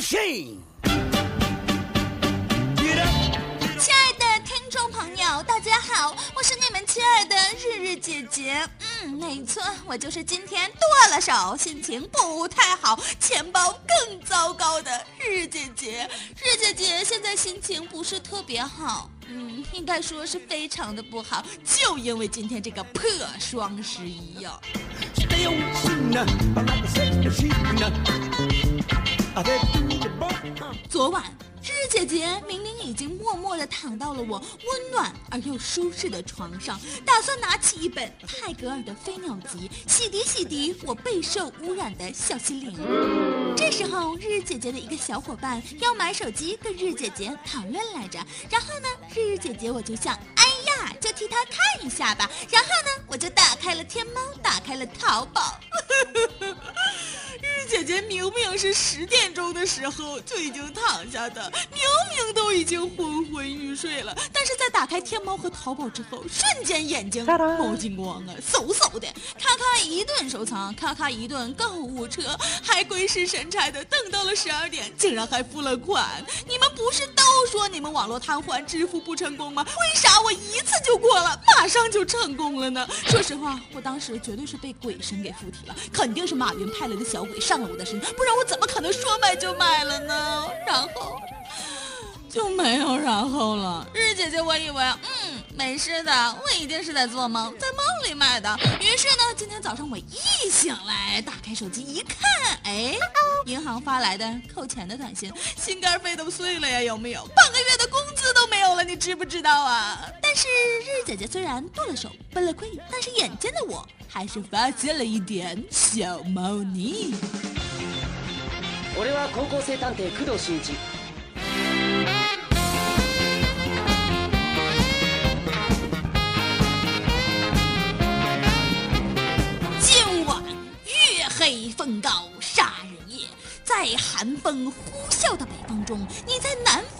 亲爱的听众朋友，大家好，我是你们亲爱的日日姐姐。嗯，没错，我就是今天剁了手，心情不太好，钱包更糟糕的日日姐姐。日姐姐现在心情不是特别好，嗯，应该说是非常的不好，就因为今天这个破双十一呀、昨晚，日日姐姐明明已经默默地躺到了我温暖而又舒适的床上，打算拿起一本泰戈尔的《飞鸟集》，洗涤洗涤我备受污染的小心灵。这时候，日日姐姐的一个小伙伴要买手机跟日姐姐讨论来着，然后呢，日日姐姐我就想，哎呀，就替她看一下吧。然后呢，我就打开了天猫，打开了淘宝。日姐姐明明是十点钟的时候就已经躺下的，明明都已经昏昏欲睡了，但是在打开天猫和淘宝之后，瞬间眼睛冒金光啊，嗖嗖的，咔咔一顿收藏，咔咔一顿购物车，还鬼使神差的等到了十二点，竟然还付了款。你们不是都说你们网络瘫痪，支付不成功吗？为啥我一次就过了，马上就成功了呢？说实话，我当时绝对是被鬼神给附体了，肯定是马云派来的小鬼上我的身，不然我怎么可能说买就买了呢？然后。就没有然后了。日姐姐，我以为，嗯，没事的，我一定是在做梦，在梦里买的。于是呢，今天早上我一醒来，打开手机一看，哎，银行发来的扣钱的短信，心肝肺都碎了呀，有没有？半个月的工资都没有了，你知不知道啊？但是日姐姐虽然剁了手，奔了溃，但是眼尖的我还是发现了一点小猫腻。俺は高校生探偵工藤新一。今晚月黑风高杀人夜，在寒风呼啸的北风中，你在南方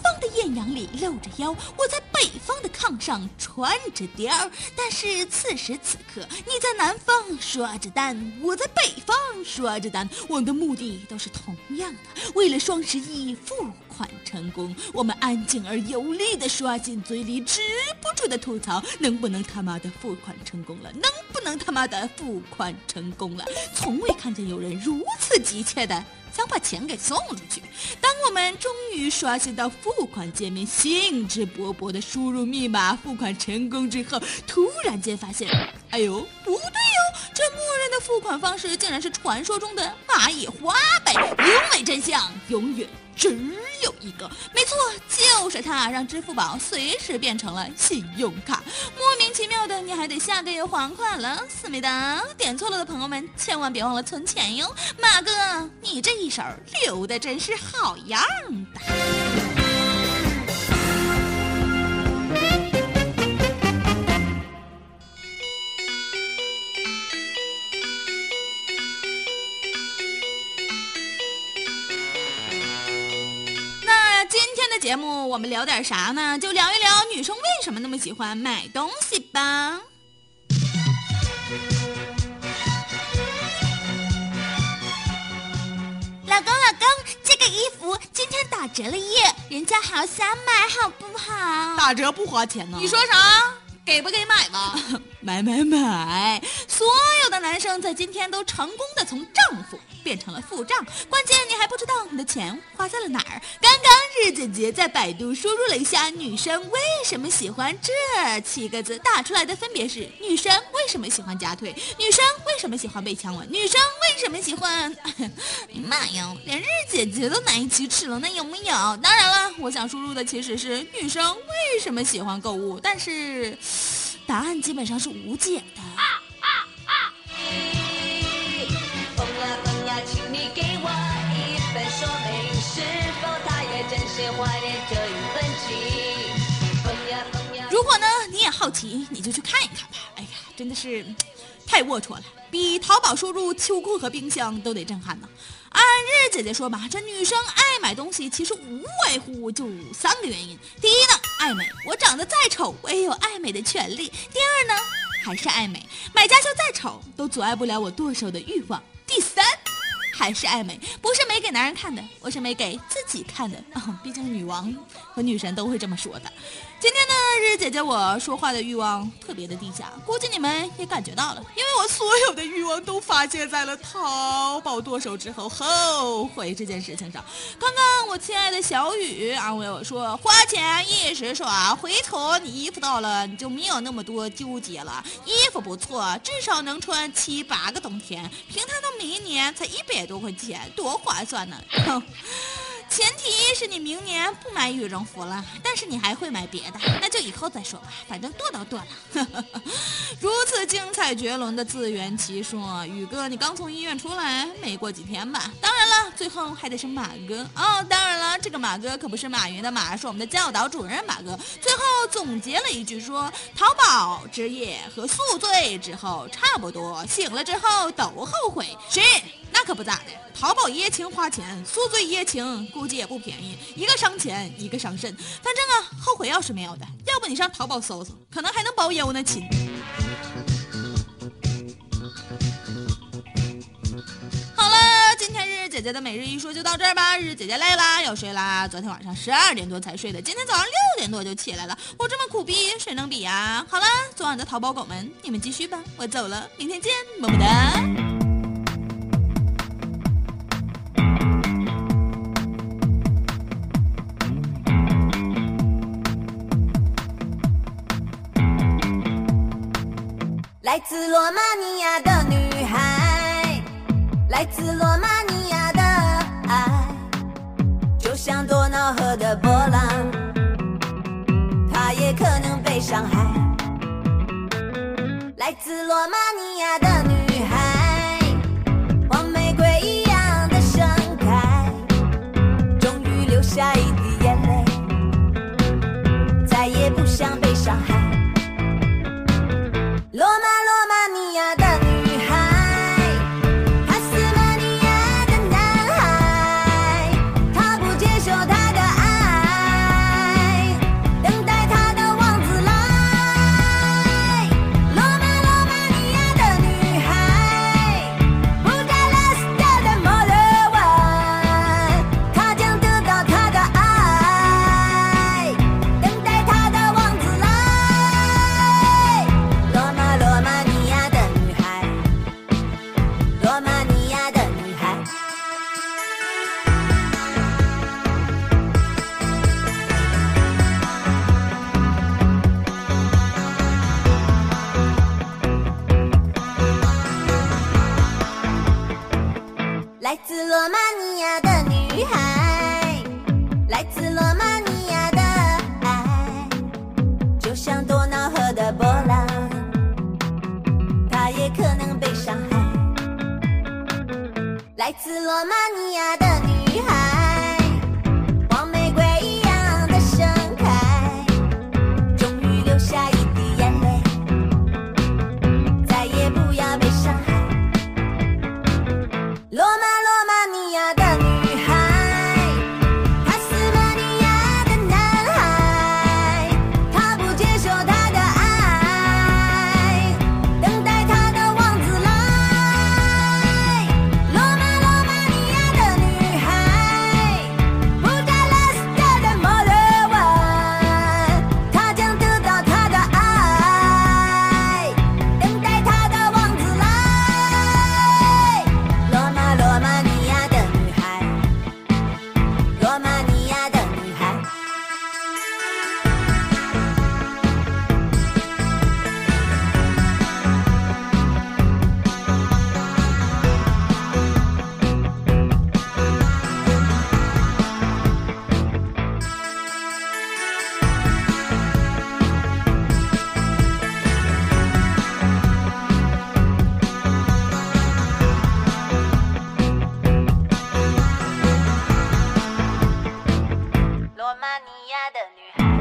阳里露着腰，我在北方的炕上穿着貂儿。但是此时此刻，你在南方刷着单，我在北方刷着单，我们的目的都是同样的，为了双十一付款成功，我们安静而有力的刷进嘴里，止不住的吐槽，能不能他妈的付款成功了？能不能他妈的付款成功了？从未看见有人如此急切的想把钱给送出去。当我们终于刷新到付款界面，兴致勃勃的输入密码付款成功之后，突然间发现，哎呦，不对哟，这默认的付款方式竟然是传说中的蚂蚁花呗，因为真相永远。只有一个，没错，就是它，让支付宝随时变成了信用卡。莫名其妙的，你还得下个月还款了，思密达。点错了的朋友们，千万别忘了存钱哟。马哥，你这一手留的真是好样的。节目我们聊点啥呢？就聊一聊女生为什么那么喜欢买东西吧。老公，老公，这个衣服今天打折了耶，人家好想买，好不好？打折不花钱呢？你说啥？给不给买吧？买 买买！所有的男生在今天都成功的从丈夫变成了付账，关键你还不知道你的钱花在了哪儿。刚刚日姐姐在百度输入了一下“女生为什么喜欢”这七个字，打出来的分别是：女生为什么喜欢夹腿？女生为什么喜欢被强吻？女生为什么喜欢？妈呀，连日姐姐都难以启齿了，那有没有？当然了，我想输入的其实是女生为什么喜欢购物，但是答案基本上是无解的。如果呢你也好奇，你就去看一看吧。哎呀，真的是太龌龊了，比淘宝输入秋裤和冰箱都得震撼呢。按日姐姐说吧，这女生爱买东西其实无外乎就三个原因：第一呢，爱美，我长得再丑，我也有爱美的权利；第二呢，还是爱美，买家秀再丑都阻碍不了我剁手的欲望；第三。还是爱美，不是美给男人看的，我是美给自己看的。哦，毕竟女王和女神都会这么说的。今天呢，日日姐姐我说话的欲望特别的低下，估计你们也感觉到了，因为我所有的欲望都发泄在了淘宝剁手之后后悔这件事情上。刚刚我亲爱的小雨安慰我说，花钱一时爽，回头你衣服到了你就没有那么多纠结了。衣服不错，至少能穿七八个冬天，平摊到明年才一百多块钱，多划算呢！哼。前提是你明年不买羽绒服了，但是你还会买别的，那就以后再说吧，反正剁都剁了。如此精彩绝伦的自圆其说，宇哥，你刚从医院出来，没过几天吧？当然了，最后还得是马哥哦。当然了，这个马哥可不是马云的马，是我们的教导主任马哥。最后总结了一句说：淘宝之夜和宿醉之后差不多，醒了之后都后悔。是。可不咋的，淘宝一夜情花钱，宿醉一夜情估计也不便宜，一个伤钱，一个伤肾。反正啊，后悔药是没有的，要不你上淘宝搜搜，可能还能包邮呢，亲。好了，今天日日姐姐的每日一说就到这儿吧。日日姐姐累啦，要睡啦。昨天晚上十二点多才睡的，今天早上六点多就起来了。我这么苦逼，谁能比呀？好了，昨晚的淘宝狗们，你们继续吧，我走了，明天见，么么哒。来自罗马尼亚的女孩，来自罗马尼亚的爱，就像多瑙河的波浪，它也可能被伤害。来自罗马尼亚的女孩，黄玫瑰一样的盛开，终于流下一滴眼泪，再也不想被伤害。你呀的女孩。